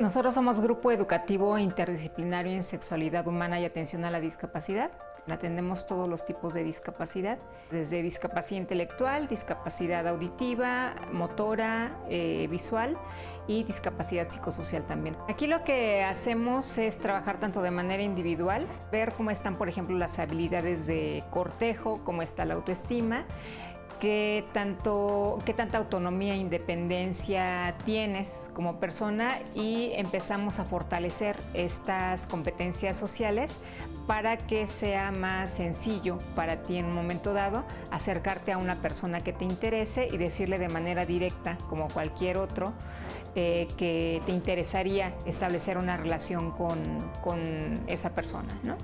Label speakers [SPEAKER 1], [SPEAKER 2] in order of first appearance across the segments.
[SPEAKER 1] Nosotros somos Grupo Educativo Interdisciplinario en Sexualidad Humana y Atención a la Discapacidad. Atendemos todos los tipos de discapacidad, desde discapacidad intelectual, discapacidad auditiva, motora, eh, visual y discapacidad psicosocial también. Aquí lo que hacemos es trabajar tanto de manera individual, ver cómo están, por ejemplo, las habilidades de cortejo, cómo está la autoestima, qué, tanto, qué tanta autonomía e independencia tienes como persona y empezamos a fortalecer estas competencias sociales para que sea más sencillo para ti en un momento dado acercarte a una persona que te interese y decirle de manera directa, como cualquier otro, eh, que te interesaría establecer una relación con, con esa persona. ¿no?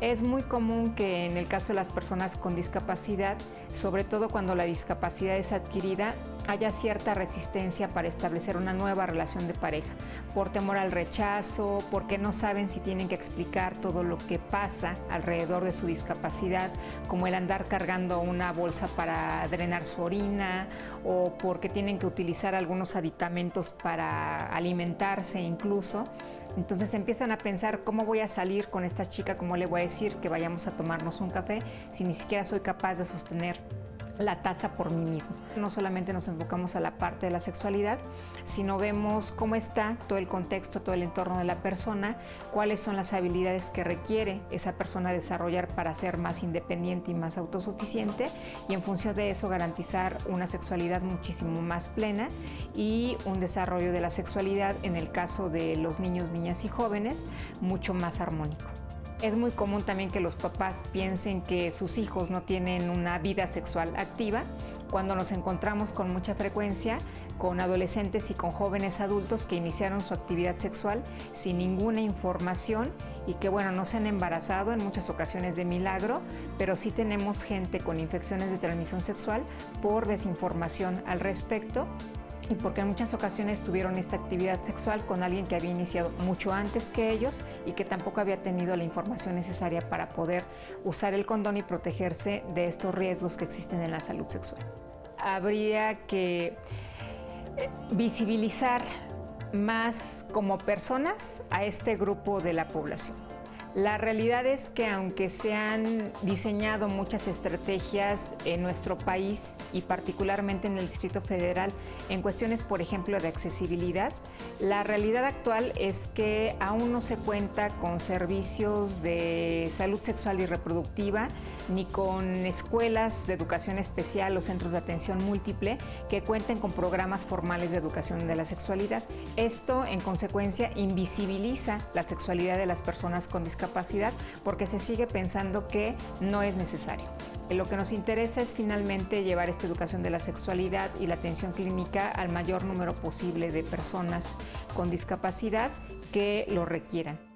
[SPEAKER 1] Es muy común que en el caso de las personas con discapacidad, sobre todo cuando la discapacidad es adquirida, haya cierta resistencia para establecer una nueva relación de pareja, por temor al rechazo, porque no saben si tienen que explicar todo lo que pasa alrededor de su discapacidad, como el andar cargando una bolsa para drenar su orina o porque tienen que utilizar algunos aditamentos para alimentarse incluso. Entonces empiezan a pensar cómo voy a salir con esta chica, cómo le voy a decir que vayamos a tomarnos un café si ni siquiera soy capaz de sostener la tasa por mí mismo. No solamente nos enfocamos a la parte de la sexualidad, sino vemos cómo está todo el contexto, todo el entorno de la persona, cuáles son las habilidades que requiere esa persona desarrollar para ser más independiente y más autosuficiente y en función de eso garantizar una sexualidad muchísimo más plena y un desarrollo de la sexualidad en el caso de los niños, niñas y jóvenes mucho más armónico. Es muy común también que los papás piensen que sus hijos no tienen una vida sexual activa cuando nos encontramos con mucha frecuencia con adolescentes y con jóvenes adultos que iniciaron su actividad sexual sin ninguna información y que bueno, no se han embarazado en muchas ocasiones de milagro, pero sí tenemos gente con infecciones de transmisión sexual por desinformación al respecto y porque en muchas ocasiones tuvieron esta actividad sexual con alguien que había iniciado mucho antes que ellos y que tampoco había tenido la información necesaria para poder usar el condón y protegerse de estos riesgos que existen en la salud sexual. Habría que eh, visibilizar más como personas a este grupo de la población. La realidad es que aunque se han diseñado muchas estrategias en nuestro país y particularmente en el Distrito Federal en cuestiones, por ejemplo, de accesibilidad, la realidad actual es que aún no se cuenta con servicios de salud sexual y reproductiva ni con escuelas de educación especial o centros de atención múltiple que cuenten con programas formales de educación de la sexualidad. Esto, en consecuencia, invisibiliza la sexualidad de las personas con discapacidad capacidad porque se sigue pensando que no es necesario. Lo que nos interesa es finalmente llevar esta educación de la sexualidad y la atención clínica al mayor número posible de personas con discapacidad que lo requieran.